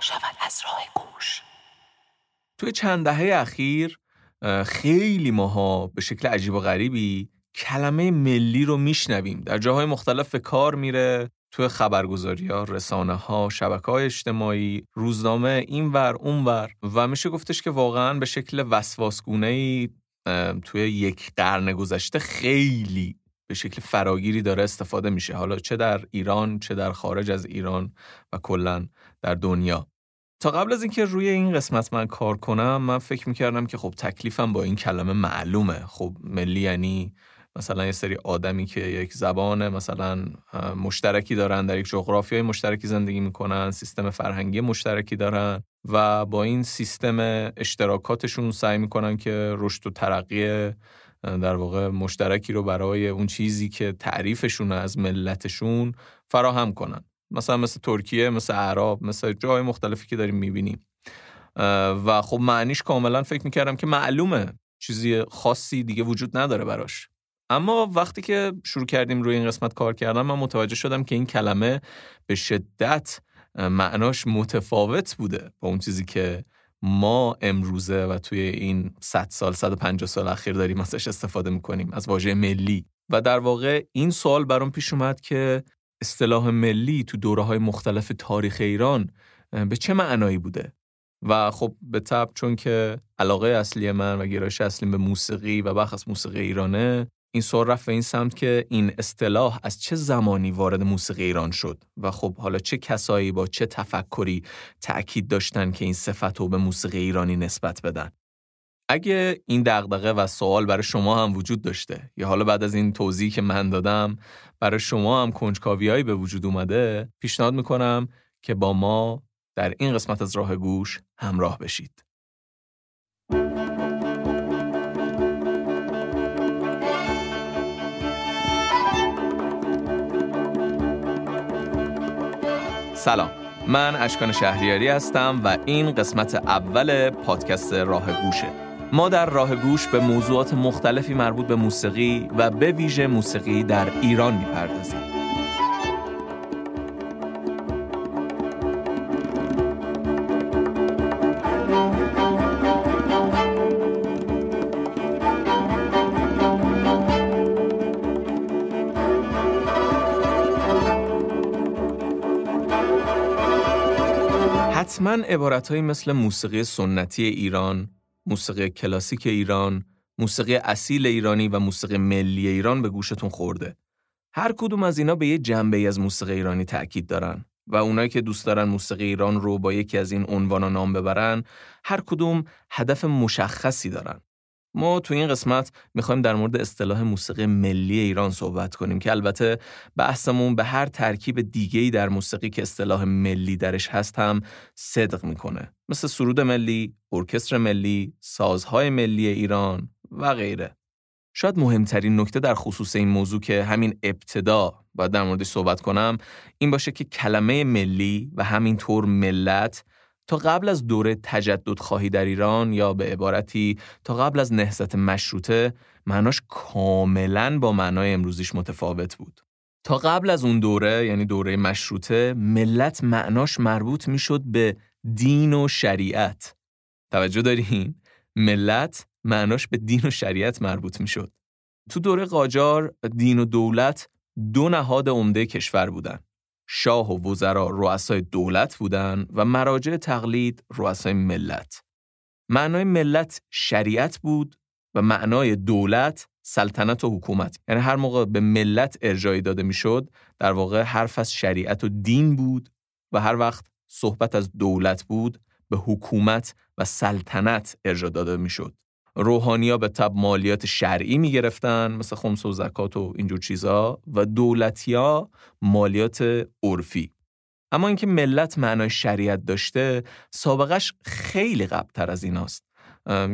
شود از راه گوش توی چند دهه اخیر خیلی ماها به شکل عجیب و غریبی کلمه ملی رو میشنویم. در جاهای مختلف به کار میره توی خبرگزاری ها، رسانه ها، شبکه های اجتماعی، روزنامه این ور اون ور و میشه گفتش که واقعا به شکل وسواسگونه ای توی یک قرن گذشته خیلی به شکل فراگیری داره استفاده میشه. حالا چه در ایران چه در خارج از ایران و کلا در دنیا. تا قبل از اینکه روی این قسمت من کار کنم من فکر می‌کردم که خب تکلیفم با این کلمه معلومه. خب ملی یعنی مثلا یه سری آدمی که یک زبان مثلا مشترکی دارن در یک جغرافیای مشترکی زندگی می‌کنن سیستم فرهنگی مشترکی دارن و با این سیستم اشتراکاتشون سعی می‌کنن که رشد و ترقی در واقع مشترکی رو برای اون چیزی که تعریفشون از ملتشون فراهم کنن. مثلا مثل ترکیه مثل عرب مثل جای مختلفی که داریم می‌بینیم. و خب معنیش کاملا فکر می‌کردم که معلومه چیزی خاصی دیگه وجود نداره براش. اما وقتی که شروع کردیم روی این قسمت کار کردن من متوجه شدم که این کلمه به شدت معناش متفاوت بوده با اون چیزی که ما امروزه و توی این 100 سال 150 سال اخیر داریم ازش استفاده می‌کنیم از واژه ملی. و در واقع این سوال برام پیش اومد که اصطلاح ملی تو دوره های مختلف تاریخ ایران به چه معنایی بوده؟ و خب به طب چون که علاقه اصلی من و گرایش اصلیم به موسیقی و بخص موسیقی ایرانه این سوال رفت به این سمت که این اصطلاح از چه زمانی وارد موسیقی ایران شد و خب حالا چه کسایی با چه تفکری تأکید داشتن که این صفت رو به موسیقی ایرانی نسبت بدن؟ اگه این دغدغه و سوال برای شما هم وجود داشته یا حالا بعد از این توضیحی که من دادم برای شما هم کنجکاویایی به وجود اومده پیشنهاد می‌کنم که با ما در این قسمت از راه گوش همراه بشید. سلام. من اشکان شهریاری هستم و این قسمت اول پادکست راه گوشه. ما در راه گوش به موضوعات مختلفی مربوط به موسیقی و به ویژه موسیقی در ایران می‌پردازیم. حتما عبارتهایی مثل موسیقی سنتی ایران، موسیقی کلاسیک ایران، موسیقی اصیل ایرانی و موسیقی ملی ایران به گوشتون خورده. هر کدوم از اینا به یه جنبه از موسیقی ایرانی تأکید دارن و اونایی که دوست دارن موسیقی ایران رو با یکی از این عنوانا نام ببرن، هر کدوم هدف مشخصی دارن. ما تو این قسمت می‌خوایم در مورد اصطلاح موسیقی ملی ایران صحبت کنیم که البته بحثمون به هر ترکیب دیگه‌ای در موسیقی که اصطلاح ملی درش هست هم صدق می‌کنه. مثل سرود ملی، ارکستر ملی، سازهای ملی ایران و غیره. شاید مهمترین نکته در خصوص این موضوع که همین ابتدا باید در موردش صحبت کنم این باشه که کلمه ملی و همینطور ملت تا قبل از دوره تجدد خواهی در ایران یا به عبارتی تا قبل از نهضت مشروطه معناش کاملا با معنای امروزیش متفاوت بود. تا قبل از اون دوره یعنی دوره مشروطه ملت معناش مربوط می‌شد به دین و شریعت. توجه دارین؟ ملت معناش به دین و شریعت مربوط می‌شد. تو دوره قاجار دین و دولت دو نهاد عمده کشور بودن. شاه و وزرا رؤسای دولت بودند و مراجع تقلید رؤسای ملت. معنای ملت شریعت بود و معنای دولت سلطنت و حکومت یعنی هر موقع به ملت ارجایی داده می‌شد در واقع حرف از شریعت و دین بود و هر وقت صحبت از دولت بود به حکومت و سلطنت ارجا داده می‌شد روحانیا به تب مالیات شرعی می گرفتن مثل خمس و زکات و اینجور چیزا و دولتیا مالیات عرفی. اما اینکه ملت معنای شریعت داشته سابقش خیلی قبلتر از ایناست.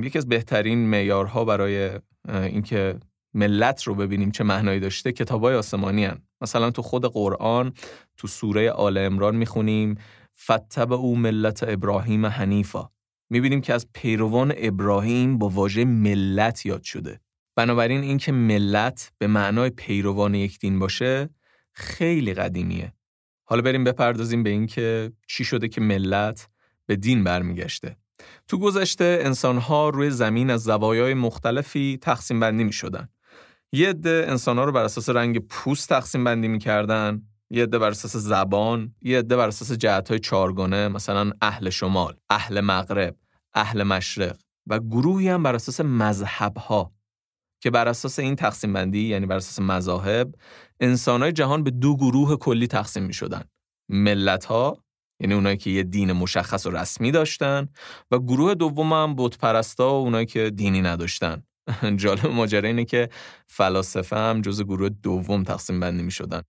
یکی از بهترین معیارها برای اینکه ملت رو ببینیم چه معنایی داشته کتابای آسمانی هن. مثلا تو خود قرآن تو سوره آل امران می‌خونیم فتب او ملت ابراهیم حنیفا. می‌بینیم که از پیروان ابراهیم با واژه ملت یاد شده. بنابراین اینکه ملت به معنای پیروان یک دین باشه خیلی قدیمیه. حالا بریم بپردازیم به اینکه چی شده که ملت به دین برمیگشته. تو گذشته انسانها روی زمین از زوایای مختلفی تقسیم بندی می شدن. یه عده انسانها رو بر اساس رنگ پوست تقسیم بندی می‌کردن یه عده بر اساس زبان یه عده بر اساس جهت‌های چارگانه مثلا اهل شمال اهل مغرب اهل مشرق و گروهی هم بر اساس مذهبها که بر اساس این تقسیم بندی یعنی بر اساس مذاهب انسانهای جهان به دو گروه کلی تقسیم می شدن ملت ها یعنی اونایی که یه دین مشخص و رسمی داشتن و گروه دوم هم بتپرستا و اونایی که دینی نداشتن جالب ماجرا اینه که فلاسفه هم جز گروه دوم تقسیم بندی می شدن.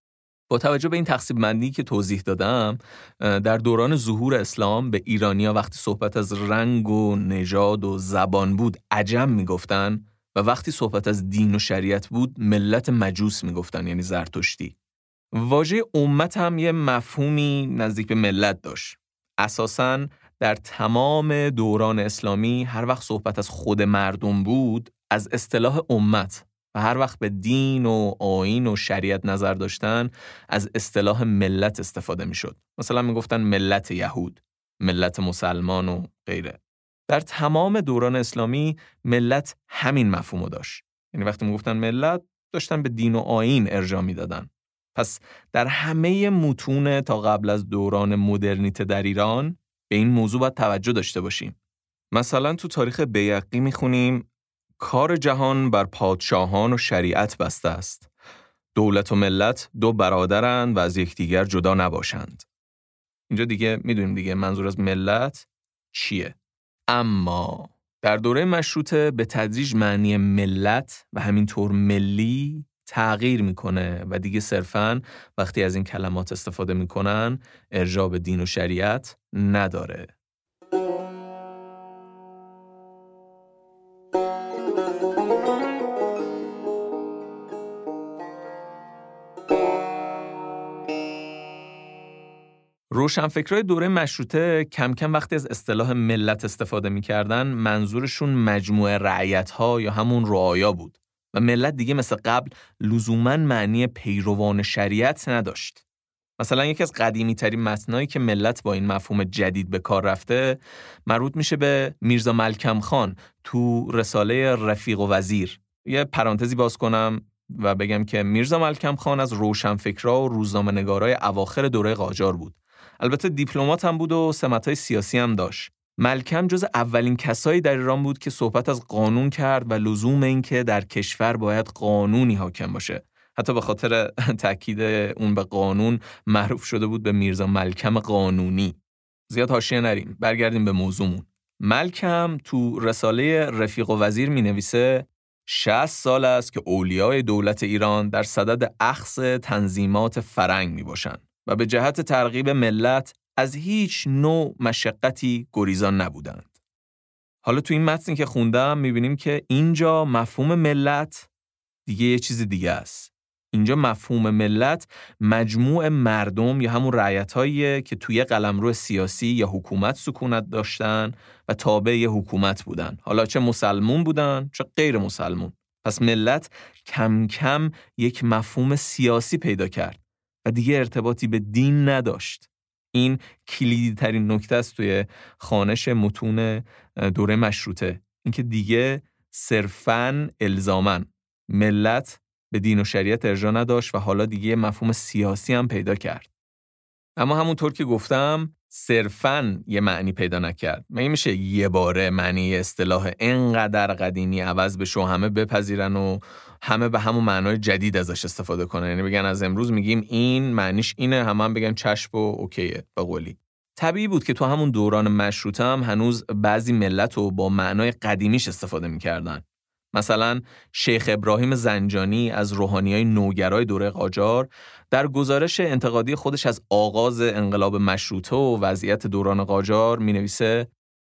با توجه به این تقسیم بندی که توضیح دادم در دوران ظهور اسلام به ایرانیا وقتی صحبت از رنگ و نژاد و زبان بود عجم می‌گفتن و وقتی صحبت از دین و شریعت بود ملت مجوس می‌گفتن یعنی زرتشتی. واژه امت هم یه مفهومی نزدیک به ملت داشت. اساساً در تمام دوران اسلامی هر وقت صحبت از خود مردم بود از اصطلاح امت و هر وقت به دین و آین و شریعت نظر داشتن از اصطلاح ملت استفاده می شد. مثلا می گفتن ملت یهود، ملت مسلمان و غیره. در تمام دوران اسلامی ملت همین مفهوم داشت. یعنی وقتی می گفتن ملت داشتن به دین و آین ارجا می دادن. پس در همه متون تا قبل از دوران مدرنیته در ایران به این موضوع باید توجه داشته باشیم. مثلا تو تاریخ بیقی می‌خونیم کار جهان بر پادشاهان و شریعت بسته است. دولت و ملت دو برادرند و از یکدیگر جدا نباشند. اینجا دیگه می‌دونیم دیگه منظور از ملت چیه. اما در دوره مشروطه به تدریج معنی ملت و همینطور ملی تغییر می‌کنه و دیگه صرفاً وقتی از این کلمات استفاده می‌کنن ارجاع به دین و شریعت نداره. روشنفکرای دوره مشروطه کم کم وقتی از اصطلاح ملت استفاده می‌کردن منظورشون مجموعه رعیت ها یا همون رعایا بود و ملت دیگه مثل قبل لزوما معنی پیروان شریعت نداشت. مثلا یکی از قدیمی ترین متنایی که ملت با این مفهوم جدید به کار رفته مربوط میشه به میرزا ملکم خان تو رساله رفیق و وزیر. یه پرانتزی باز کنم و بگم که میرزا ملکم خان از روشنفکرا و روزنامه نگارای اواخر دوره قاجار بود. البته دیپلمات هم بود و سمتهای سیاسی هم داشت. ملکم جز اولین کسایی در ایران بود که صحبت از قانون کرد و لزوم اینکه در کشور باید قانونی حاکم باشه. حتی به خاطر تاکید اون به قانون معروف شده بود به میرزا ملکم قانونی. زیاد حاشیه نریم. برگردیم به موضوعمون. ملکم تو رساله رفیق و وزیر می نویسه 60 سال است که اولیای دولت ایران در صدد اخص تنظیمات فرنگ می باشن و به جهت ترغیب ملت از هیچ نوع مشقتی گریزان نبودند. حالا تو این متنی که خوندم می‌بینیم که اینجا مفهوم ملت دیگه یه چیز دیگه است. اینجا مفهوم ملت مجموع مردم یا همون رعیت که توی قلمرو سیاسی یا حکومت سکونت داشتن و تابع یه حکومت بودن. حالا چه مسلمون بودن چه غیر مسلمون. پس ملت کم کم یک مفهوم سیاسی پیدا کرد و دیگه ارتباطی به دین نداشت. این کلیدی ترین نکته است توی خانش متون دوره مشروطه. اینکه دیگه صرفاً الزامن ملت به دین و شریعت ارجا نداشت و حالا دیگه مفهوم سیاسی هم پیدا کرد. اما همونطور که گفتم صرفاً یه معنی پیدا نکرد. مگه میشه یه باره معنی اصطلاح انقدر قدیمی عوض بشه و همه بپذیرن و همه به همون معنای جدید ازش استفاده کنن. یعنی بگن از امروز میگیم این معنیش اینه همه هم بگن چشم و اوکیه به قولی. طبیعی بود که تو همون دوران مشروطه هم هنوز بعضی ملت رو با معنای قدیمیش استفاده می‌کردن. مثلا شیخ ابراهیم زنجانی از روحانی های نوگرای دوره قاجار در گزارش انتقادی خودش از آغاز انقلاب مشروطه و وضعیت دوران قاجار می نویسه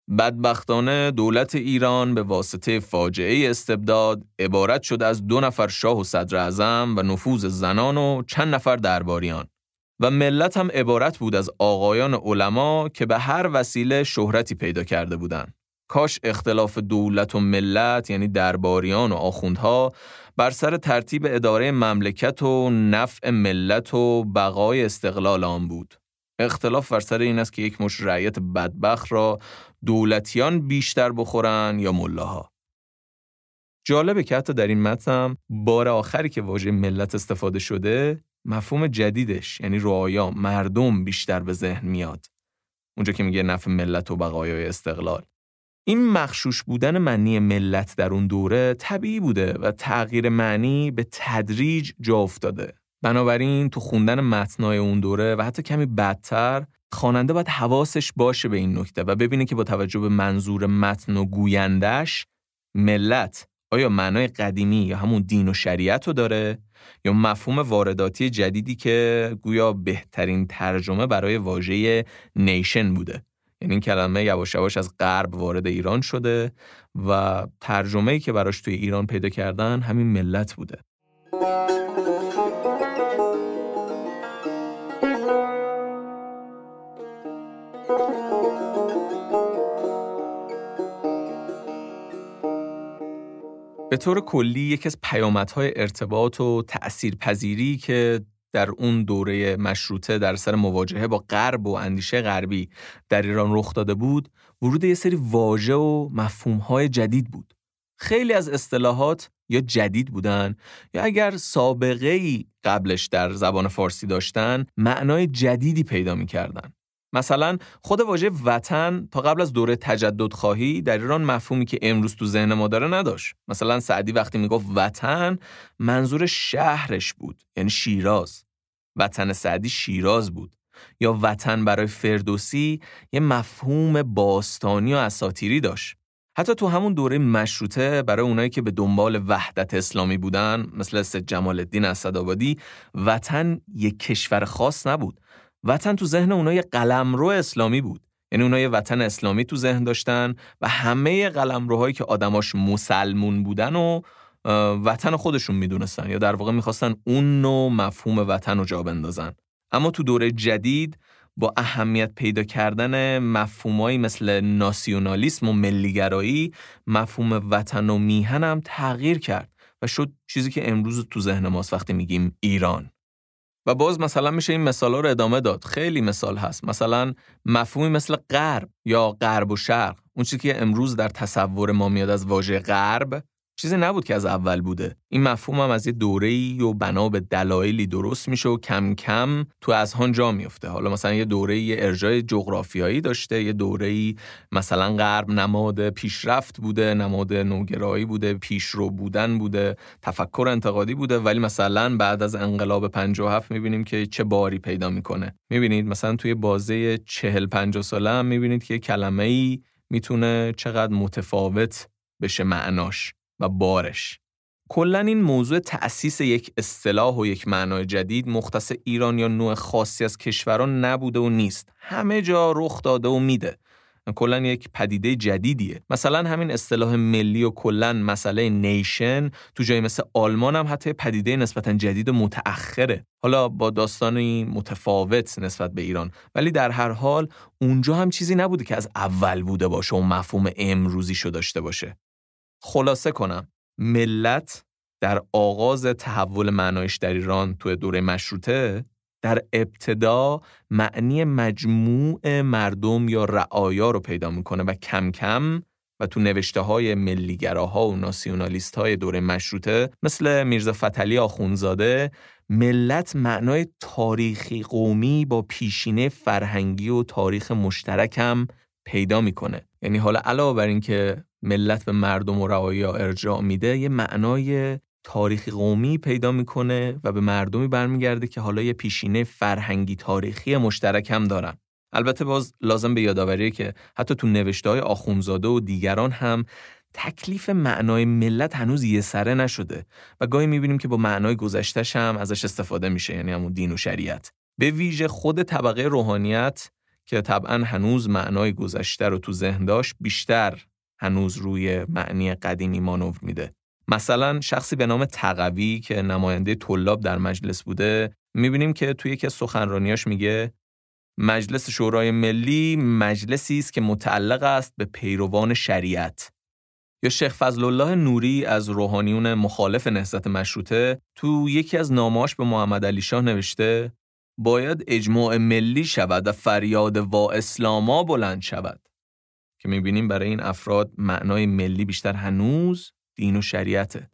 بدبختانه دولت ایران به واسطه فاجعه استبداد عبارت شده از دو نفر شاه و صدر اعظم و نفوذ زنان و چند نفر درباریان و ملت هم عبارت بود از آقایان علما که به هر وسیله شهرتی پیدا کرده بودند. کاش اختلاف دولت و ملت یعنی درباریان و آخوندها بر سر ترتیب اداره مملکت و نفع ملت و بقای استقلال آن بود. اختلاف بر سر این است که یک مش رعیت بدبخت را دولتیان بیشتر بخورن یا ملاها. جالبه که حتی در این متن بار آخری که واژه ملت استفاده شده مفهوم جدیدش یعنی رعایا مردم بیشتر به ذهن میاد. اونجا که میگه نفع ملت و بقایای استقلال. این مخشوش بودن معنی ملت در اون دوره طبیعی بوده و تغییر معنی به تدریج جا افتاده. بنابراین تو خوندن متنای اون دوره و حتی کمی بدتر خواننده باید حواسش باشه به این نکته و ببینه که با توجه به منظور متن و گویندش ملت آیا معنای قدیمی یا همون دین و شریعت رو داره یا مفهوم وارداتی جدیدی که گویا بهترین ترجمه برای واژه نیشن بوده. یعنی این کلمه یواش یواش از غرب وارد ایران شده و ترجمه‌ای که براش توی ایران پیدا کردن همین ملت بوده. به طور کلی یکی از پیامدهای ارتباط و تأثیرپذیری که در اون دوره مشروطه در سر مواجهه با غرب و اندیشه غربی در ایران رخ داده بود ورود یه سری واژه و مفهومهای جدید بود. خیلی از اصطلاحات یا جدید بودن یا اگر سابقه ای قبلش در زبان فارسی داشتن معنای جدیدی پیدا می‌کردن. مثلا خود واژه وطن تا قبل از دوره تجدد خواهی در ایران مفهومی که امروز تو ذهن ما داره نداشت. مثلا سعدی وقتی می‌گفت وطن منظور شهرش بود یعنی شیراز. وطن سعدی شیراز بود. یا وطن برای فردوسی یه مفهوم باستانی و اساتیری داشت. حتی تو همون دوره مشروطه برای اونایی که به دنبال وحدت اسلامی بودن مثل سید جمال الدین اسدآبادی وطن یک کشور خاص نبود. وطن تو ذهن اونها یه قلمرو اسلامی بود. یعنی اونها وطن اسلامی تو ذهن داشتن و همه قلمروهایی که آدماش مسلمون بودن و وطن خودشون می‌دونستن یا در واقع می‌خواستن اون نوع مفهوم وطن رو جا بندازن. اما تو دوره جدید با اهمیت پیدا کردن مفهومایی مثل ناسیونالیسم و ملیگرایی مفهوم وطن و میهن تغییر کرد و شد چیزی که امروز تو ذهن ماست وقتی میگیم ایران. و باز مثلا میشه این مثال رو ادامه داد. خیلی مثال هست. مثلا مفهومی مثل غرب یا غرب و شرق اون چیزی که امروز در تصور ما میاد از واژه غرب چیزی نبود که از اول بوده. این مفهوم هم از یه دوره‌ای و بنا به دلایلی درست میشه و کم کم تو اذهان جا میفته. حالا مثلا یه دوره یه ارجای جغرافیایی داشته یه دوره‌ای مثلا غرب نماد پیشرفت بوده نماد نوگرایی بوده پیشرو بودن بوده تفکر انتقادی بوده ولی مثلا بعد از انقلاب 57 می‌بینیم که چه باری پیدا می‌کنه. می‌بینید مثلا توی بازه 40 50 ساله هم می‌بینید که کلمه ای می‌تونه چقدر متفاوت بشه معناش. و بارش. کلا این موضوع تأسیس یک اصطلاح و یک معنای جدید مختص ایران یا نوع خاصی از کشوران نبوده و نیست. همه جا رخ داده و میده. کلا یک پدیده جدیدیه. مثلا همین اصطلاح ملی و کلا مسئله نیشن تو جای مثل آلمان هم حتی پدیده نسبتا جدید و متأخره. حالا با داستانی متفاوت نسبت به ایران. ولی در هر حال اونجا هم چیزی نبوده که از اول بوده باشه و مفهوم امروزی شو داشته باشه. خلاصه کنم. ملت در آغاز تحول معنایش در ایران توی دوره مشروطه در ابتدا معنی مجموع مردم یا رعایا رو پیدا می‌کنه و کم کم و تو نوشته های ملیگراها و ناسیونالیست های دوره مشروطه مثل میرزا فتلی آخونزاده ملت معنای تاریخی قومی با پیشینه فرهنگی و تاریخ مشترک هم پیدا می‌کنه. یعنی حالا علاوه بر اینکه ملت به مردم و رعایا ارجاع میده یه معنای تاریخی قومی پیدا می‌کنه و به مردمی برمیگرده که حالا یه پیشینه فرهنگی تاریخی مشترک هم دارن. البته باز لازم به یادآوری که حتی تو نوشته های آخونزاده و دیگران هم تکلیف معنای ملت هنوز یه سره نشده و گاهی می‌بینیم که با معنای گذشتش هم ازش استفاده میشه یعنی همون دین و شریعت. به ویژه خود طبقه روحانیت که طبعا هنوز معنای گذشته رو تو ذهن داشت بیشتر هنوز روی معنی قدیمی مانور میده. مثلا شخصی به نام تقوی که نماینده طلاب در مجلس بوده می‌بینیم که توی یکی از سخنرانیاش میگه مجلس شورای ملی مجلسی است که متعلق است به پیروان شریعت. یا شیخ فضل الله نوری از روحانیون مخالف نهضت مشروطه تو یکی از نامه‌هاش به محمد علی شاه نوشته باید اجماع ملی شود و فریاد وا اسلاما بلند شود. که می‌بینیم برای این افراد معنای ملی بیشتر هنوز دین و شریعته.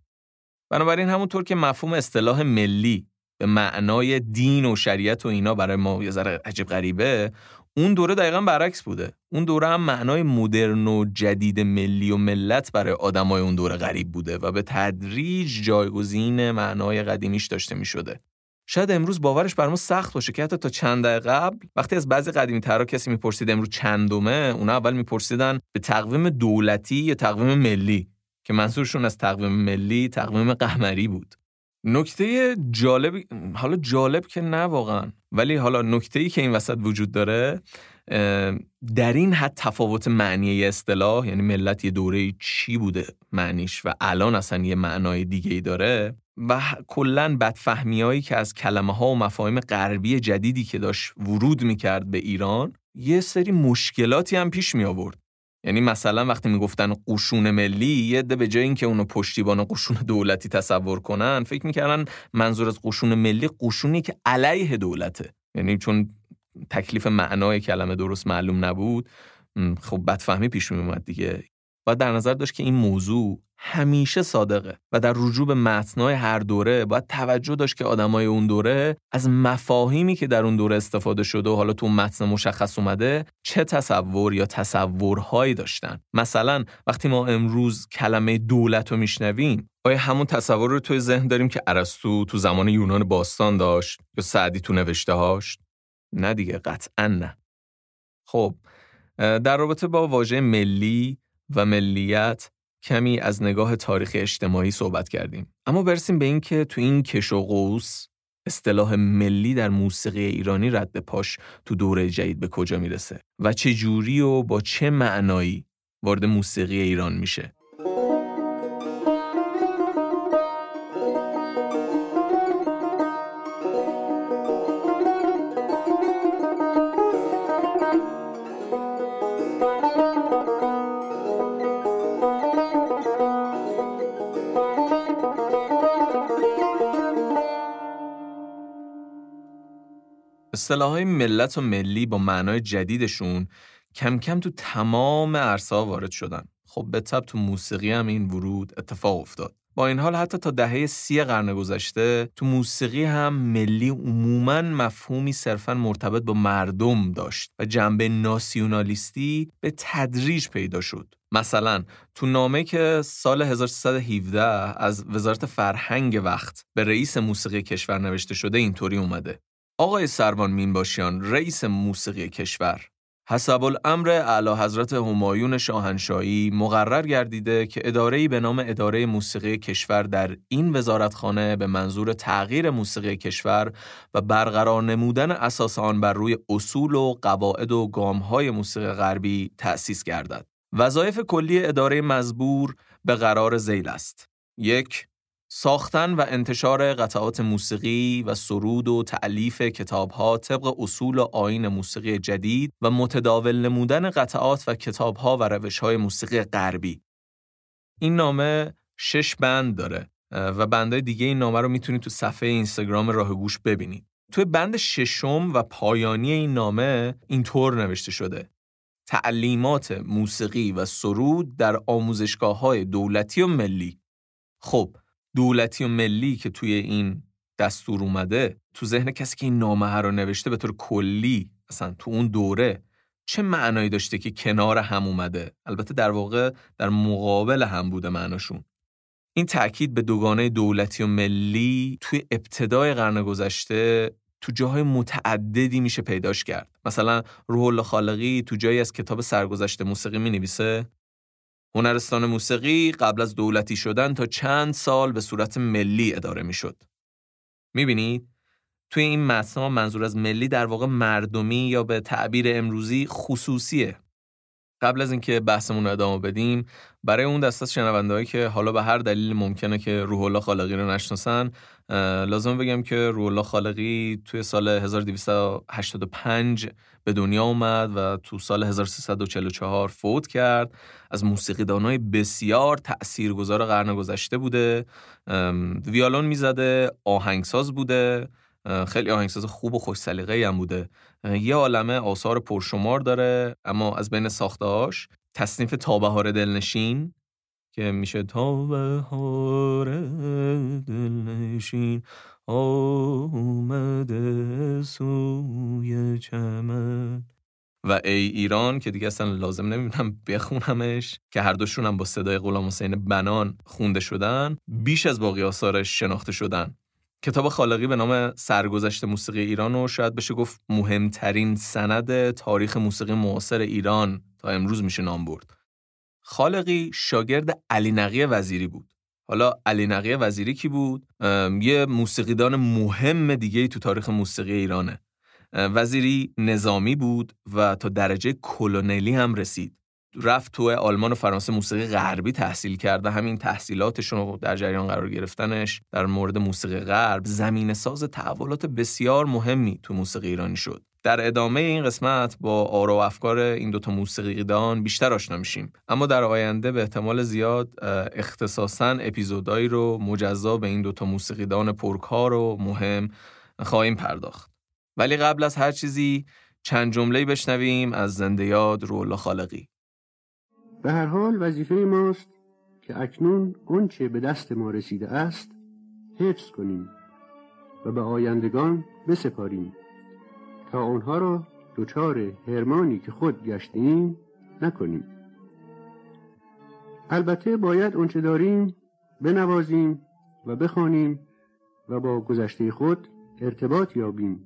بنابراین همونطور که مفهوم اصطلاح ملی به معنای دین و شریعت و اینا برای ما یه ذره عجیب غریبه اون دوره دقیقا برعکس بوده. اون دوره هم معنای مدرن و جدید ملی و ملت برای آدمای اون دوره غریب بوده و به تدریج جایگزین معنای قدیمیش داشته می شده. شاید امروز باورش بر سخت باشه که حتی تا چند دقیقه قبل وقتی از بعضی قدیمی ترا کسی می‌پرسید امروز چندمه اونا اول میپرسیدن به تقویم دولتی یا تقویم ملی؟ که منظورشون از تقویم ملی تقویم قمری بود. نکته جالب حالا جالب که نه واقعا. ولی حالا نکته ای که این وسط وجود داره در این حد تفاوت معنی اصطلاح یعنی ملت یه دوره چی بوده معنیش و الان اصلا یه معنای دیگه ای داره و کلا بدفهمی هایی که از کلمه ها و مفاهیم غربی جدیدی که داشت ورود می‌کرد به ایران یه سری مشکلاتی هم پیش می آورد یعنی مثلا وقتی می‌گفتن قشون ملی یه ده به جای اینکه اونو پشتیبان قشون دولتی تصور کنن فکر می‌کردن منظور از قشون ملی قشونی که علیه دولته. یعنی چون تکلیف معنای کلمه درست معلوم نبود خب بدفهمی پیش می اومد دیگه. و در نظر داشت که این موضوع همیشه صادقه و در رجوع به متنای هر دوره باید توجه داشت که آدمای اون دوره از مفاهیمی که در اون دوره استفاده شده و حالا تو متن مشخص اومده چه تصور یا تصورهایی داشتن. مثلا وقتی ما امروز کلمه دولت رو میشنویم آیا همون تصور رو توی ذهن داریم که ارسطو تو زمان یونان باستان داشت یا سعدی تو نوشته هاش نه دیگه قطعا نه. خب در رابطه با واژه ملی و ملیت کمی از نگاه تاریخ اجتماعی صحبت کردیم. اما برسیم به اینکه تو این کش و قوس اصطلاح ملی در موسیقی ایرانی رد پاش تو دوره جدید به کجا می‌رسه و چه جوری و با چه معنایی وارد موسیقی ایران میشه. اصطلاحهای ملت و ملی با معنای جدیدشون کم کم تو تمام عرصه وارد شدن. خب به تب تو موسیقی هم این ورود اتفاق افتاد. با این حال حتی تا دهه سی قرن گذشته تو موسیقی هم ملی عموما مفهومی صرفا مرتبط با مردم داشت و جنبه ناسیونالیستی به تدریج پیدا شد. مثلا تو نامه که سال 1317 از وزارت فرهنگ وقت به رئیس موسیقی کشور نوشته شده اینطوری اومده آقای سروان مینباشیان رئیس موسیقی کشور حسب الامر اعلی حضرت همایون شاهنشاهی مقرر گردیده که اداره‌ای به نام اداره موسیقی کشور در این وزارتخانه به منظور تغییر موسیقی کشور و برقرار نمودن اساس آن بر روی اصول و قواعد و گامهای موسیقی غربی تأسیس گردد. وظایف کلی اداره مزبور به قرار زیل است. یک ساختن و انتشار قطعات موسیقی و سرود و تعلیف کتابها طبق اصول و آین موسیقی جدید و متداول نمودن قطعات و کتابها و روشهای موسیقی غربی. این نامه شش بند داره و بندهای دیگه این نامه رو می‌تونید تو صفحه اینستاگرام راه گوش ببینید. توی بند ششم و پایانی این نامه اینطور نوشته شده. تعلیمات موسیقی و سرود در آموزشگاه های دولتی و ملی. خب دولتی و ملی که توی این دستور اومده تو ذهن کسی که این نامه رو نوشته به طور کلی اصلا تو اون دوره چه معنایی داشته که کنار هم اومده؟ البته در واقع در مقابل هم بوده معناشون. این تاکید به دوگانه دولتی و ملی توی ابتدای قرن گذشته تو جاهای متعددی میشه پیداش کرد. مثلا روح الله خالقی تو جایی از کتاب سرگذشت موسیقی می نویسه هنرستان موسیقی قبل از دولتی شدن تا چند سال به صورت ملی اداره می شد. می بینید؟ توی این متن منظور از ملی در واقع مردمی یا به تعبیر امروزی خصوصیه. قبل از اینکه بحثمون رو ادامه بدیم برای اون دست از شنوندهایی که حالا به هر دلیل ممکنه که روح الله خالقی رو نشناسن لازم بگم که روح الله خالقی توی سال 1285 به دنیا اومد و تو سال 1344 فوت کرد. از موسیقیدانای بسیار تأثیرگذار قرن گذشته بوده. ویالون می‌زده آهنگساز بوده. خیلی آهنگساز خوب و خوش سلیقه‌ای هم بوده. یه عالمه آثار پرشمار داره اما از بین ساخته‌هاش تصنیف تابهار دلنشین که میشه تابهار دلنشین آمده سوی چمن. و ای ایران که دیگه اصلا لازم نمی‌بینم بخونمش که هر دوشون هم با صدای غلام حسین بنان خونده شدن بیش از باقی آثارش شناخته شدن. کتاب خالقی به نام سرگذشت موسیقی ایران و شاید بشه گفت مهمترین سند تاریخ موسیقی معاصر ایران تا امروز میشه نام برد. خالقی شاگرد علی نقی وزیری بود. حالا علی نقی وزیری کی بود؟ یه موسیقیدان مهم دیگه تو تاریخ موسیقی ایرانه. وزیری نظامی بود و تا درجه کلونلی هم رسید. رفت تو آلمان و فرانسه موسیقی غربی تحصیل کرده همین تحصیلاتشون رو در جریان قرار گرفتنش در مورد موسیقی غرب زمین ساز تحولات بسیار مهمی تو موسیقی ایرانی شد. در ادامه این قسمت با آرا و افکار این دوتا موسیقیدان بیشتر آشنا میشیم. اما در آینده به احتمال زیاد اختصاصا اپیزودایی رو مجزا به این دوتا موسیقیدان پرکار و مهم خواهیم پرداخت. ولی قبل از هر چیزی چند جمله بشنویم از زنده یاد رولا خالقی. به هر حال وظیفه ماست که اکنون آنچه به دست ما رسیده است حفظ کنیم و به آیندگان بسپاریم. تا آنها را دچار هرمانی که خود گشتیم نکنیم. البته باید آنچه داریم بنوازیم و بخوانیم و با گذشته خود ارتباط یابیم.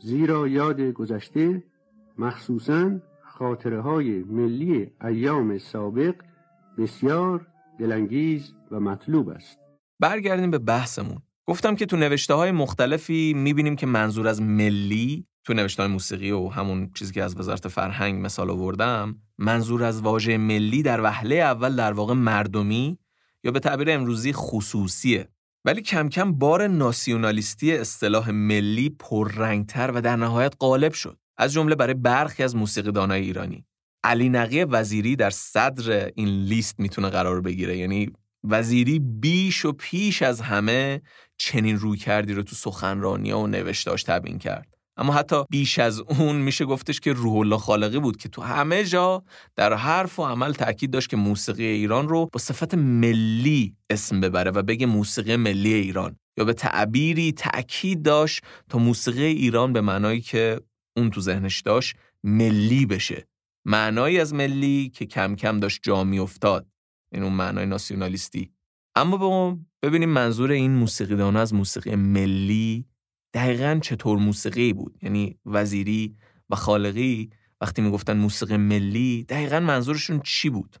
زیرا یاد گذشته مخصوصاً خاطره های ملی ایام سابق بسیار دلانگیز و مطلوب است. برگردیم به بحثمون. گفتم که تو نوشته های مختلفی می‌بینیم که منظور از ملی تو نوشته های موسیقی و همون چیزی که از وزارت فرهنگ مثال آوردم منظور از واژه ملی در وهله اول در واقع مردمی یا به تعبیر امروزی خصوصیه. ولی کم کم بار ناسیونالیستی اصطلاح ملی پررنگتر و در نهایت غالب شد. از جمله برای برخی از موسیقیدانای ایرانی. علی نقی وزیری در صدر این لیست می‌تونه قرار بگیره. یعنی وزیری بیش و پیش از همه چنین روی کردی رو تو سخنرانی و نوشتاش تبیین کرد. اما حتی بیش از اون میشه گفتش که روح الله خالقی بود که تو همه جا در حرف و عمل تاکید داشت که موسیقی ایران رو با صفت ملی اسم ببره و بگه موسیقی ملی ایران. یا به تعبیری تأکید داشت تا موسیقی ایران به معنایی که اون تو ذهنش داشت ملی بشه. معنایی از ملی که کم کم داشت جا افتاد این اون معنای ناسیونالیستی. اما ببینیم منظور این موسیقیدان از موسیقی ملی دقیقا چطور موسیقی بود. یعنی وزیری و خالقی وقتی می‌گفتن موسیقی ملی دقیقا منظورشون چی بود؟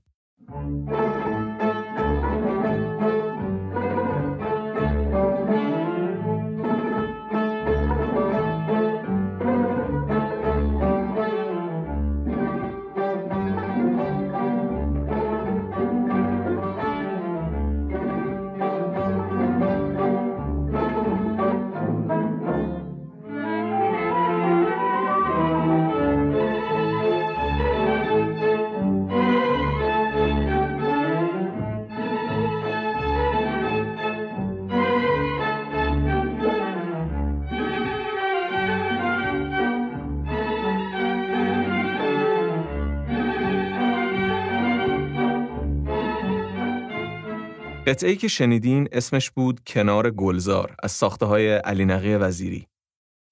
قطعه که شنیدین اسمش بود کنار گلزار از ساخته های علی نقی وزیری.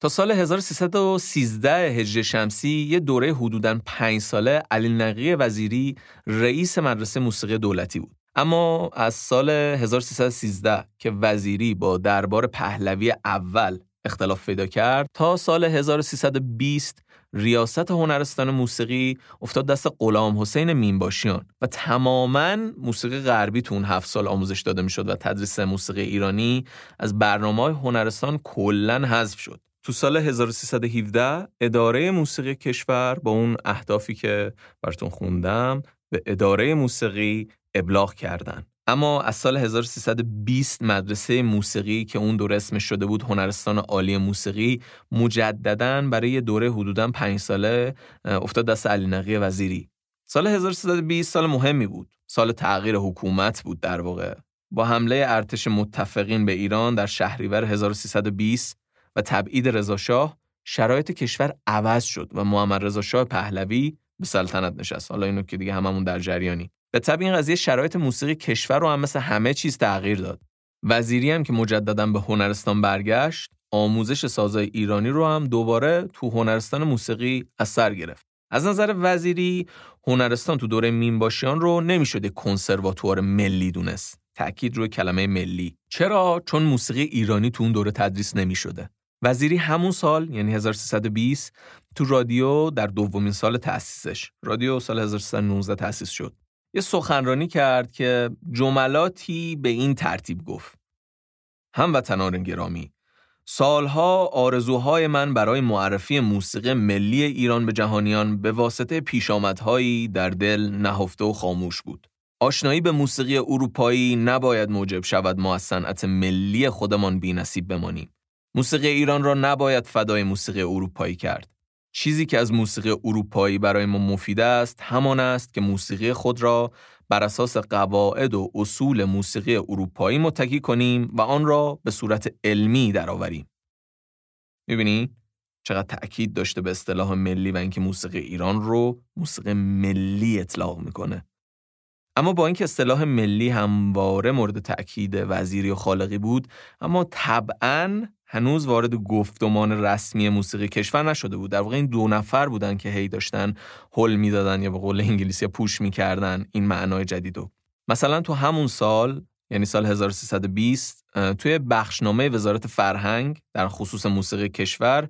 تا سال 1313 هجری شمسی یه دوره حدوداً پنج ساله علی نقی وزیری رئیس مدرسه موسیقی دولتی بود. اما از سال 1313 که وزیری با دربار پهلوی اول اختلاف پیدا کرد تا سال 1320 ریاست هنرستان موسیقی افتاد دست غلام حسین مینباشیان و تماما موسیقی غربی تو اون هفت سال آموزش داده می‌شد و تدریس موسیقی ایرانی از برنامه هنرستان کلا حذف شد تو سال 1317 اداره موسیقی کشور با اون اهدافی که براتون خوندم به اداره موسیقی ابلاغ کردند. اما از سال 1320 مدرسه موسیقی که اون دوره اسمش شده بود هنرستان عالی موسیقی مجددا برای دوره حدودا پنج ساله افتاد دست علی نقی وزیری. سال 1320 سال مهمی بود. سال تغییر حکومت بود در واقع. با حمله ارتش متفقین به ایران در شهریور 1320 و تبعید رضاشاه شرایط کشور عوض شد و محمد رضا شاه پهلوی به سلطنت نشست. حالا اینو که دیگه هممون در جریانی به طبع این قضیه شرایط موسیقی کشور رو هم مثل همه چیز تغییر داد. وزیری هم که مجددا به هنرستان برگشت آموزش سازای ایرانی رو هم دوباره تو هنرستان موسیقی از سر گرفت. از نظر وزیری هنرستان تو دوره مینباشیان رو نمی‌شده کنسرواتوار ملی دونست. تأکید روی کلمه ملی. چرا؟ چون موسیقی ایرانی تو اون دوره تدریس نمی‌شده. وزیری همون سال یعنی 1320 تو رادیو در دومین سال تأسیسش. رادیو سال 1319 تأسیس شد. یه سخنرانی کرد که جملاتی به این ترتیب گفت هموطنان گرامی سالها آرزوهای من برای معرفی موسیقی ملی ایران به جهانیان به واسطه پیشامدهایی در دل نهفته و خاموش بود. آشنایی به موسیقی اروپایی نباید موجب شود ما از صنعت ملی خودمان بینصیب بمانیم. موسیقی ایران را نباید فدای موسیقی اروپایی کرد. چیزی که از موسیقی اروپایی برای ما مفید است همان است که موسیقی خود را بر اساس قواعد و اصول موسیقی اروپایی متکی کنیم و آن را به صورت علمی درآوریم. می‌بینی؟ چقدر تأکید داشته به اصطلاح ملی و اینکه موسیقی ایران رو موسیقی ملی اطلاق می‌کنه. اما با اینکه اصطلاح ملی همواره مورد تأکید وزیری و خالقی بود اما طبعا هنوز وارد گفتمان رسمی موسیقی کشور نشده بود. در واقع این دو نفر بودن که هی داشتن هل می‌دادن یا به قول انگلیسی پوش می‌کردن این معنای جدیدو مثلا تو همون سال یعنی سال 1320 توی بخشنامه وزارت فرهنگ در خصوص موسیقی کشور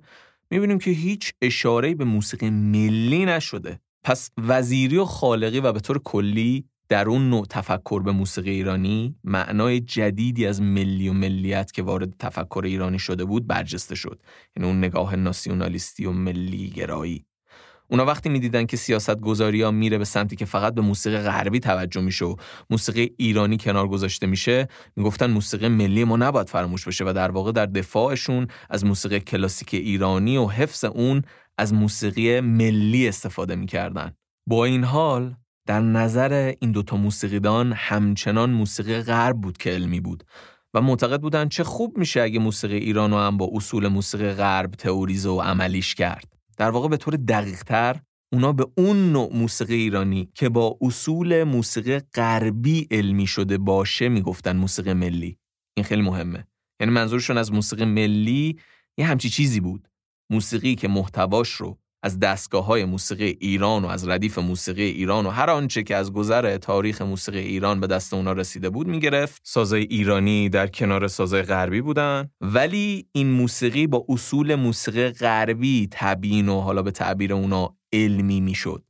می‌بینیم که هیچ اشاره به موسیقی ملی نشده. پس وزیری و خالقی و به طور کلی در اون نوع تفکر به موسیقی ایرانی معنای جدیدی از ملی و ملیت که وارد تفکر ایرانی شده بود برجسته شد. یعنی اون نگاه ناسیونالیستی و ملی گرایی. اونا وقتی می‌دیدن که سیاست گذاری ها میره به سمتی که فقط به موسیقی غربی توجه میشه و موسیقی ایرانی کنار گذاشته میشه می‌گفتن موسیقی ملی ما نباید فراموش بشه و در واقع در دفاعشون از موسیقی کلاسیک ایرانی و حفظ اون از موسیقی ملی استفاده می‌کردن. با این حال در نظر این دوتا موسیقیدان همچنان موسیقی غرب بود که علمی بود و معتقد بودن چه خوب میشه اگه موسیقی ایران رو هم با اصول موسیقی غرب تئوریزه و عملیش کرد. در واقع به طور دقیق تر اونا به اون نوع موسیقی ایرانی که با اصول موسیقی غربی علمی شده باشه می‌گفتن موسیقی ملی. این خیلی مهمه. یعنی منظورشون از موسیقی ملی یه همچی چیزی بود. موسیقی که محتواش رو از دستگاه های موسیقی ایران و از ردیف موسیقی ایران و هر آنچه که از گذر تاریخ موسیقی ایران به دست اونا رسیده بود می‌گرفت. سازای ایرانی در کنار سازای غربی بودن. ولی این موسیقی با اصول موسیقی غربی تبیین و حالا به تعبیر اونا علمی می‌شد.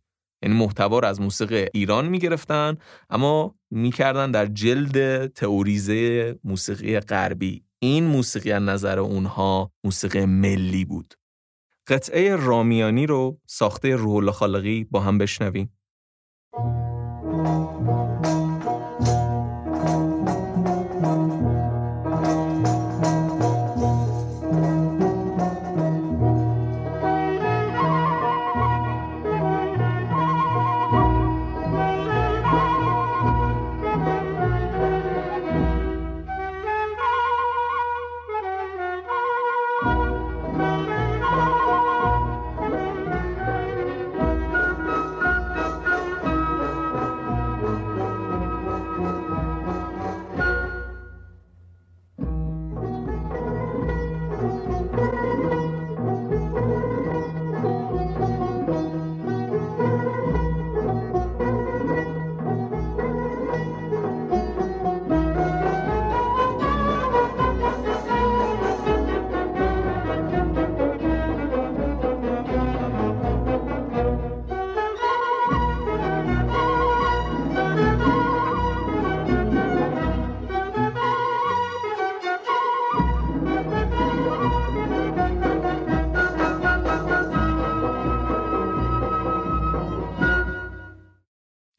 یعنی محتوا از موسیقی ایران می‌گرفتن اما می‌کردن در جلد تئوریزه موسیقی غربی. این موسیقی از نظر اونها موسیقی ملی بود. قطعه رامیانی رو ساخته روح خالقی با هم بشنویم.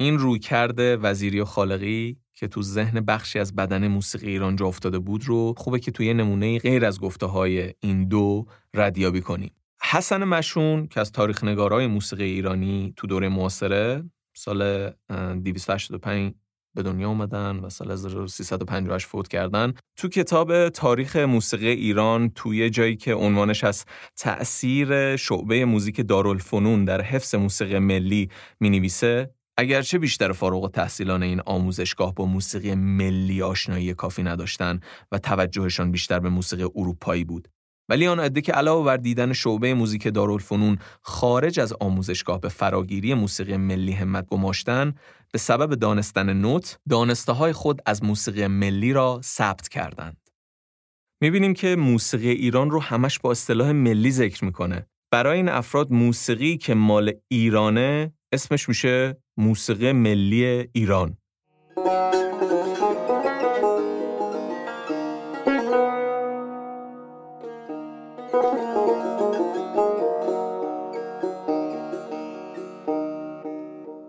این روی کرده وزیری و خالقی که تو ذهن بخشی از بدن موسیقی ایران جا افتاده بود رو خوبه که توی نمونه غیر از گفته های این دو ردیابی کنیم. حسن مشون که از تاریخ نگارای موسیقی ایرانی تو دوره معاصره سال 285 به دنیا اومدن و سال 1358 فوت کردن تو کتاب تاریخ موسیقی ایران توی جایی که عنوانش از تأثیر شعبه موزیک دارالفنون در حفظ موسیقی ملی می نویسه اگرچه بیشتر فارغ تحصیلان این آموزشگاه با موسیقی ملی آشنایی کافی نداشتن و توجهشان بیشتر به موسیقی اروپایی بود ولی آن عده که علاوه بر دیدن شعبه موزیک دارالفنون خارج از آموزشگاه به فراگیری موسیقی ملی همت گماشتن به سبب دانستن نوت دانسته های خود از موسیقی ملی را ثبت کردند. می‌بینیم که موسیقی ایران رو همش با اصطلاح ملی ذکر می‌کنه. برای این افراد موسیقی که مال ایرانه اسمش میشه موسیقی ملی ایران.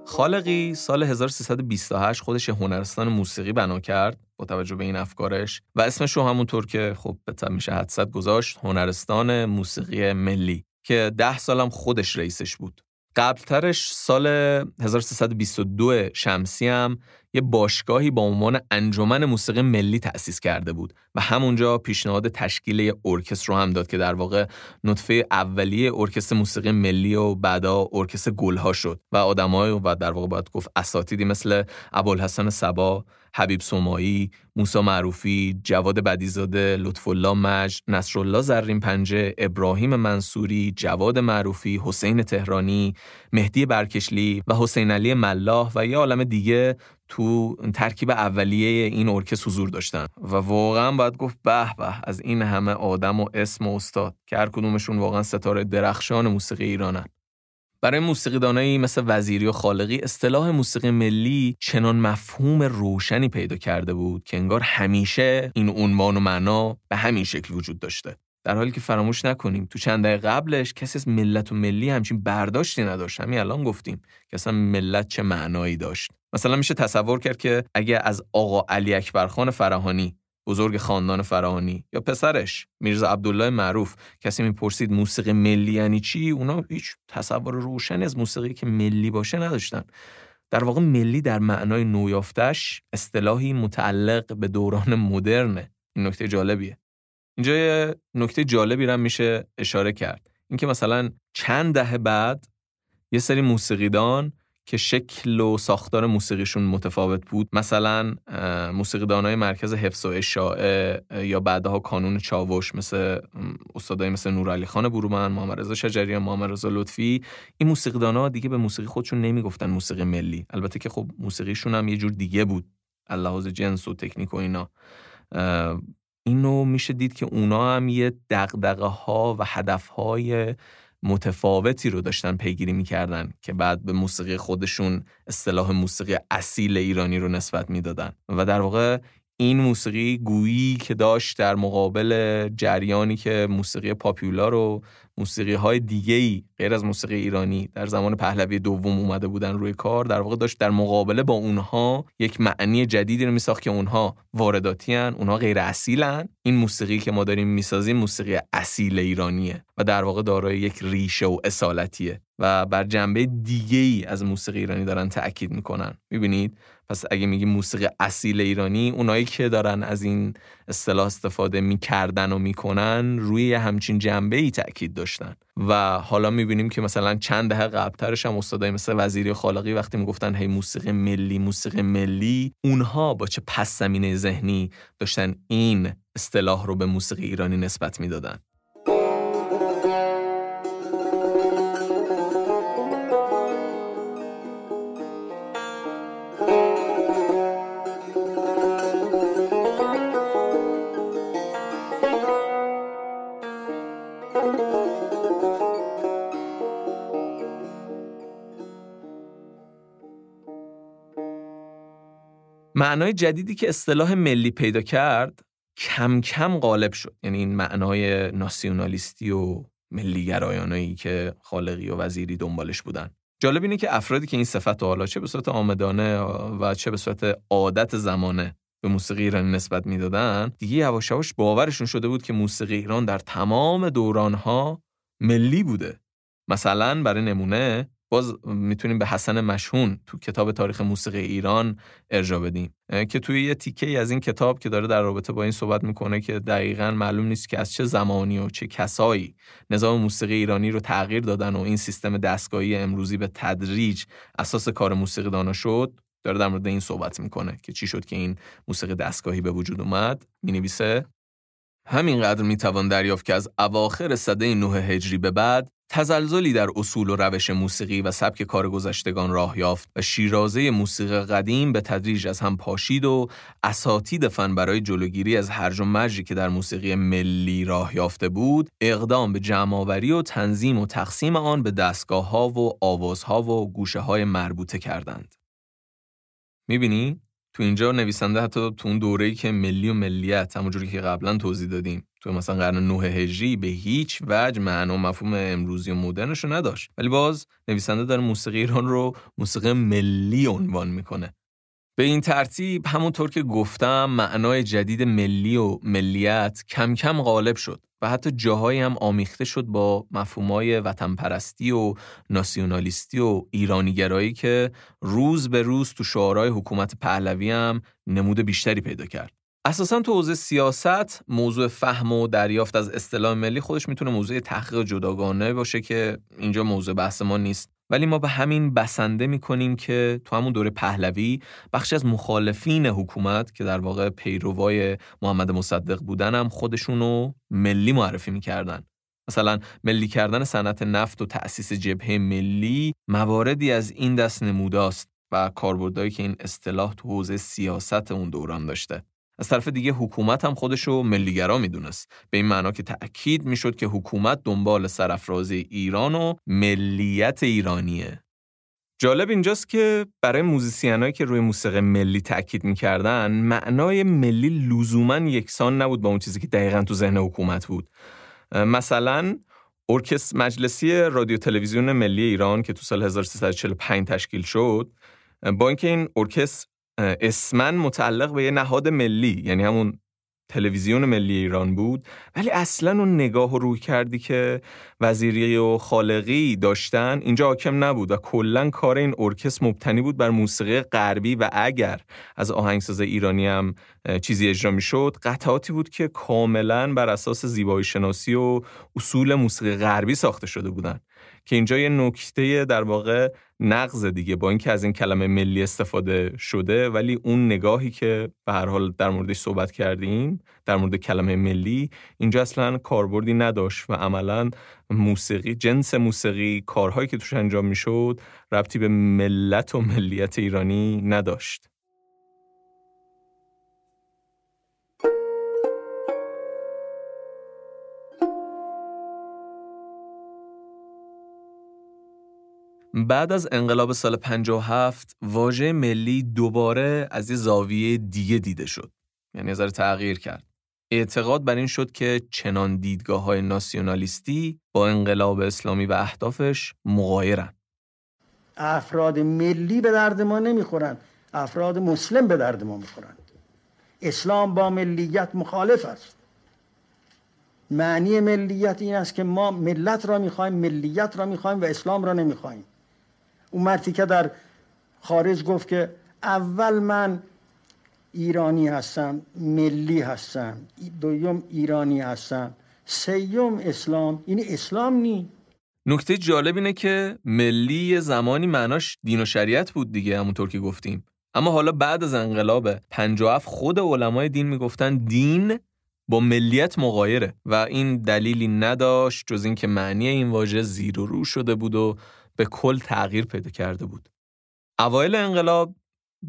خالقی سال 1328 خودش هنرستان موسیقی بنا کرد با توجه به این افکارش و اسمش رو همونطور که خب به میشه حدست گذاشت هنرستان موسیقی ملی که ده سالم خودش رئیسش بود قبلترش سال 1322 شمسی هم یه باشگاهی با عنوان انجمن موسیقی ملی تأسیس کرده بود و همونجا پیشنهاد تشکیل ارکستر رو هم داد که در واقع نطفه اولیه ارکستر موسیقی ملی و بعدا ارکستر گلها شد و آدمای و در واقع باید گفت اساتیدی مثل ابوالحسن سبا حبیب سومایی، موسا معروفی، جواد بدیزاده، لطف الله مجد، نصرالله زرین پنجه، ابراهیم منصوری، جواد معروفی، حسین تهرانی، مهدی برکشلی و حسین علی ملاح و یه عالم دیگه تو ترکیب اولیه این ارکست حضور داشتن. و واقعا باید گفت به به از این همه آدم و اسم و استاد که هر کدومشون واقعا ستاره درخشان موسیقی ایرانن. برای موسیقیدانایی مثل وزیری و خالقی اصطلاح موسیقی ملی چنان مفهوم روشنی پیدا کرده بود که انگار همیشه این عنوان و معنا به همین شکل وجود داشته. در حالی که فراموش نکنیم تو چند دقیقه قبلش کسی از ملت و ملی همچین برداشتی نداشت. همین الان گفتیم که اصلا ملت چه معنایی داشت. مثلا میشه تصور کرد که اگه از آقا علی اکبر خان فرهانی بزرگ خاندان فرهانی یا پسرش میرزا عبدالله معروف. کسی می‌پرسید موسیقی ملی یعنی چی؟ اونا هیچ تصور روشنی از موسیقی که ملی باشه نداشتن. در واقع ملی در معنای نویافتش اصطلاحی متعلق به دوران مدرنه. این نکته جالبیه. اینجا یه نکته جالبی رو میشه اشاره کرد. اینکه مثلا چند دهه بعد یه سری موسیقیدان که شکل و ساختار موسیقیشون متفاوت بود. مثلا موسیقیدانای مرکز حفظ و اشاعه یا بعدها کانون چاوش مثل استادای مثل نورعلی خان برومن محمد رضا شجریان محمد رضا لطفی. این موسیقیدانا دیگه به موسیقی خودشون نمی‌گفتن موسیقی ملی. البته که خب موسیقیشون هم یه جور دیگه بود. اللحاظ جنس و تکنیک و اینا. اینو میشه دید که اونا هم یه دقدقه ها و هدف های متفاوتی رو داشتن پیگیری می‌کردن که بعد به موسیقی خودشون اصطلاح موسیقی اصیل ایرانی رو نسبت می‌دادن. و در واقع این موسیقی گویی که داشت در مقابل جریانی که موسیقی پاپیولار و موسیقی های دیگه ای غیر از موسیقی ایرانی در زمان پهلوی دوم اومده بودن روی کار در واقع داشت در مقابله با اونها یک معنی جدیدی رو میساخت که اونها وارداتی هن، اونها غیر اصیلن این موسیقی که ما داریم می‌سازیم موسیقی اصیل ایرانیه و در واقع دارای یک ریشه و اصالتیه و بر جنبه دیگه ای از موسیقی ایرانی دارن تاکید می‌کنن. می‌بینید؟ پس اگه میگی موسیقی اصیل ایرانی اونایی که دارن از این اصطلاح استفاده می‌کردن و می‌کنن روی همچین جنبه ای تاکید داشتن. و حالا می‌بینیم که مثلا چند دهه قبلترش هم استادای مثل وزیری خالقی وقتی می‌گفتن هی موسیقی ملی موسیقی ملی. اونها با چه پس زمینه ذهنی داشتن این اصطلاح رو به موسیقی ایرانی نسبت می‌دادن؟ معنای جدیدی که اصطلاح ملی پیدا کرد کم کم غالب شد. یعنی این معنای ناسیونالیستی و ملیگرایانهایی که خالقی و وزیری دنبالش بودن. جالب اینه که افرادی که این صفت حالا چه به صورت آمدانه و چه به صورت عادت زمانه به موسیقی ایرانی نسبت می‌دادن دیگه یواش یواش باورشون شده بود که موسیقی ایران در تمام دورانها ملی بوده. مثلا برای نمونه باز می‌تونیم به حسن مشهون تو کتاب تاریخ موسیقی ایران ارجا بدیم که توی یه تیکه از این کتاب که داره در رابطه با این صحبت می‌کنه که دقیقا معلوم نیست که از چه زمانی و چه کسایی نظام موسیقی ایرانی رو تغییر دادن و این سیستم دستگاهی امروزی به تدریج اساس کار موسیقی دانا شد. داره در مورد این صحبت می‌کنه که چی شد که این موسیقی دستگاهی به وجود اومد. می‌نویسه همینقدر می‌توان دریافت که از اواخر سده نوح هجری به بعد تزلزلی در اصول و روش موسیقی و سبک کار گذشتگان راه یافت و شیرازه موسیقی قدیم به تدریج از هم پاشید و اساتید فن برای جلوگیری از هرج و مرجی که در موسیقی ملی راه یافته بود اقدام به جمعآوری و تنظیم و تقسیم آن به دستگاه ها و آوازها و گوشه های مربوطه کردند. می‌بینی؟ تو اینجا نویسنده حتی تو اون دوره‌ای که ملی و ملیت همونجوری که قبلا توضیح دادیم. تو مثلا قرن نوح هجری به هیچ وجه معنا و مفهوم امروزی و مدرنش رو نداشت ولی باز نویسنده داره موسیقی ایران رو موسیقی ملی عنوان می‌کنه به این ترتیب همونطور که گفتم معنای جدید ملی و ملیت کم کم غالب شد و حتی جاهایی هم آمیخته شد با مفهومای وطن پرستی و ناسیونالیستی و ایرانیگرایی که روز به روز تو شعارهای حکومت پهلوی هم نمود بیشتری پیدا کرد. اساسا تو حوزه سیاست موضوع فهم و دریافت از اصطلاح ملی خودش می‌تونه موضوع تحقیق جداگانه باشه که اینجا موضوع بحث ما نیست. ولی ما به همین بسنده می‌کنیم که تو همون دوره پهلوی بخشی از مخالفین حکومت که در واقع پیروای محمد مصدق بودن هم خودشونو ملی معرفی می‌کردن. مثلا ملی کردن صنعت نفت و تأسیس جبهه ملی مواردی از این دست نموداست و کاربردهایی که این اصطلاح تو حوزه سیاست اون دوران داشته. از طرف دیگه حکومت هم خودشو ملیگرا می‌دونست. به این معنا که تأکید می‌شد که حکومت دنبال سرافرازی ایران و ملیت ایرانیه. جالب اینجاست که برای موزیسینایی که روی موسیقی ملی تأکید می‌کردن معنای ملی لزوما یکسان نبود با اون چیزی که دقیقا تو ذهن حکومت بود. مثلا ارکستر مجلسی رادیو تلویزیون ملی ایران که تو سال 1345 تشکیل شد با اینکه این ارکستر اسمن متعلق به یه نهاد ملی یعنی همون تلویزیون ملی ایران بود. ولی اصلا اون نگاه و روی کردی که وزیری و خالقی داشتن اینجا حاکم نبود و کلا کار این ارکستر مبتنی بود بر موسیقی غربی و اگر از آهنگساز ایرانی هم چیزی اجرا می‌شد قطعاتی بود که کاملا بر اساس زیبایی شناسی و اصول موسیقی غربی ساخته شده بودن. که اینجا یه نکته در واقع نقض دیگه با اینکه از این کلمه ملی استفاده شده ولی اون نگاهی که به هر حال در موردش صحبت کردیم در مورد کلمه ملی اینجا اصلا کاربردی نداشت و عملا موسیقی جنس موسیقی کارهایی که توش انجام می‌شد ربطی به ملت و ملیت ایرانی نداشت. بعد از انقلاب سال 57 واژه ملی دوباره از یه زاویه دیگه دیده شد. یعنی نظر تغییر کرد. اعتقاد بر این شد که چنان دیدگاه های ناسیونالیستی با انقلاب اسلامی و اهدافش مغایرن. افراد ملی به درد ما نمی‌خورند. افراد مسلم به درد ما می‌خورند. اسلام با ملیت مخالف است. معنی ملیت این است که ما ملت را می‌خوایم ملیت را می‌خوایم و اسلام را نمی‌خوایم. اون مردی که در خارج گفت که اول من ایرانی هستم ملی هستم دوم ایرانی هستم سیوم اسلام. این اسلام نی. نکته جالب اینه که ملی زمانی معناش دین و شریعت بود دیگه همونطور که گفتیم. اما حالا بعد از انقلاب 57 خود علمای دین می‌گفتن دین با ملیت مغایره و این دلیلی نداشت جز اینکه معنی این واژه زیر و رو شده بود و به کل تغییر پیدا کرده بود. اوایل انقلاب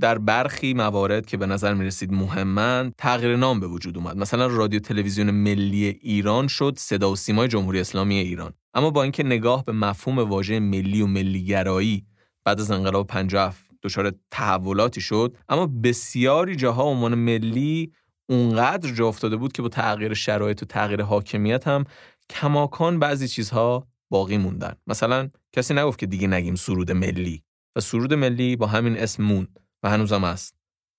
در برخی موارد که به نظر می رسید مهمن تغییر نام به وجود اومد. مثلا رادیو تلویزیون ملی ایران شد صدا و سیمای جمهوری اسلامی ایران. اما با اینکه نگاه به مفهوم واژه ملی و ملیگرایی بعد از انقلاب 57 دچار تحولاتی شد اما بسیاری جاها عنوان ملی اونقدر جا افتاده بود که با تغییر شرایط و تغییر حاکمیت هم کماکان بعضی چیزها باقی موندن. مثلا کسی نگفت که دیگه نگیم سرود ملی. و سرود ملی با همین اسم موند و هنوزم است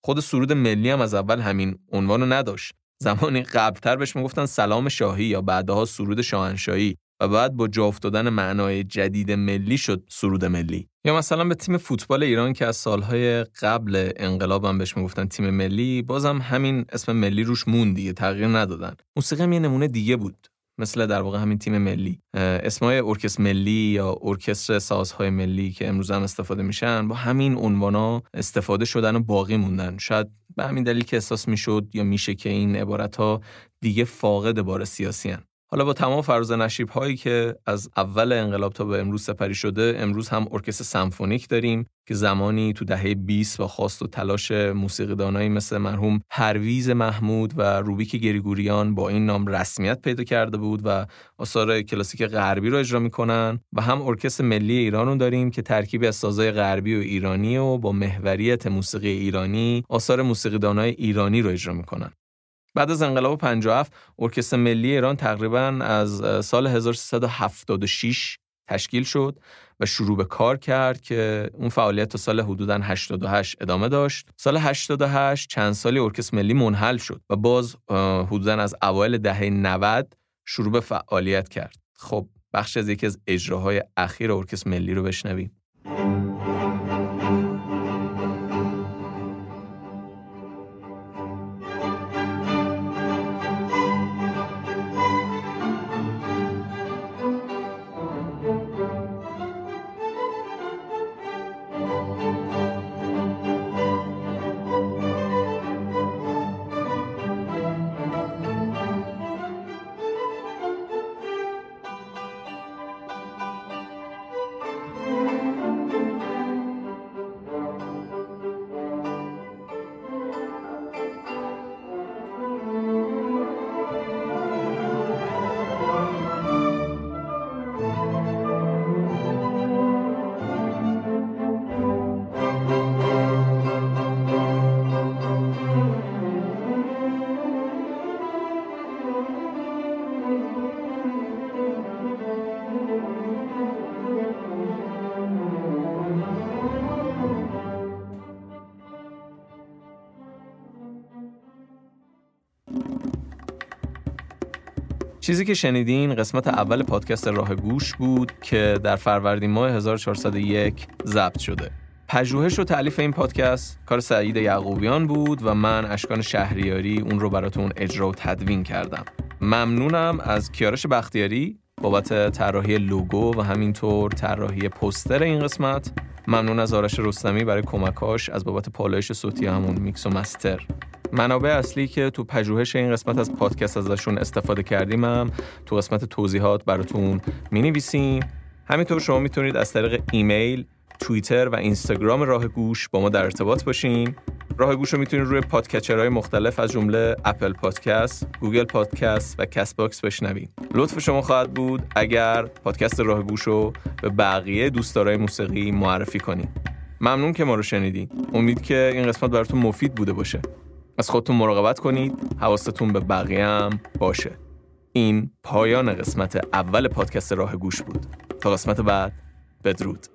خود سرود ملی هم از اول همین عنوانو نداشت. زمانی قبلتر بهش می‌گفتن سلام شاهی یا بعدها سرود شاهنشاهی و بعد با جا افتادن معنای جدید ملی شد سرود ملی. یا مثلا به تیم فوتبال ایران که از سالهای قبل انقلاب هم بهش می‌گفتن تیم ملی بازم همین اسم ملی روش موند دیگه تغییر ندادن. موسیقی هم یه نمونه دیگه بود. مثل در واقع همین تیم ملی. اسمای ارکستر ملی یا ارکستر سازهای ملی که امروز هم استفاده میشن با همین عنوانا استفاده شدن و باقی موندن. شاید به همین دلیل که احساس می‌شد یا میشه که این عبارت ها دیگه فاقد بار سیاسی هن. حالا با تمام فراز نشیب هایی که از اول انقلاب تا به امروز سپری شده امروز هم ارکستر سمفونیک داریم. که زمانی تو دهه 20 با خواست و تلاش موسیقیدانایی مثل مرحوم پرویز محمود و روبیک گریگوریان با این نام رسمیت پیدا کرده بود و آثار کلاسیک غربی رو اجرا می‌کنن و هم ارکستر ملی ایران رو داریم که ترکیبی از سازهای غربی و ایرانی و با محوریت موسیقی ایرانی آثار موسیقیدانای ایرانی رو اجرا می‌کنن. بعد از انقلاب 57 ارکستر ملی ایران تقریبا از سال 1376 تشکیل شد و شروع به کار کرد که اون فعالیت تا سال حدودا 88 ادامه داشت. سال 88 چند سالی ارکستر ملی منحل شد و باز حدودا از اوایل دهه 90 شروع به فعالیت کرد. خب بخش از یکی از اجراهای اخیر ارکستر ملی رو بشنویم. چیزی که شنیدین قسمت اول پادکست راه گوش بود که در فروردین ماه 1401 ضبط شده. پژوهش و تعلیف این پادکست کار سعید یعقوبیان بود و من اشکان شهریاری اون رو براتون اجرا و تدوین کردم. ممنونم از کیارش بختیاری بابت طراحی لوگو و همینطور طراحی پستر این قسمت. ممنون از آرش رستمی برای کمکاش از بابت پالایش صوتی همون میکس و مستر. منابع اصلی که تو پژوهش این قسمت از پادکست ازشون استفاده کردیم هم تو قسمت توضیحات براتون می نویسیم همینطور شما می‌تونید از طریق ایمیل توییتر و اینستاگرام راه گوش با ما در ارتباط باشین راه گوش رو می‌تونید روی podcatcher های مختلف از جمله Apple Podcast، Google Podcast و Castbox بشنوید. لطف شما خواهد بود اگر پادکست راه گوش رو به بقیه دوستدارای موسیقی معرفی کنید. ممنون که ما رو شنیدین. امید که این قسمت براتون مفید بوده باشه. از خودتون مراقبت کنید. حواستون به بقیه هم باشه. این پایان قسمت اول پادکست راه گوش بود. تا قسمت بعد بدرود.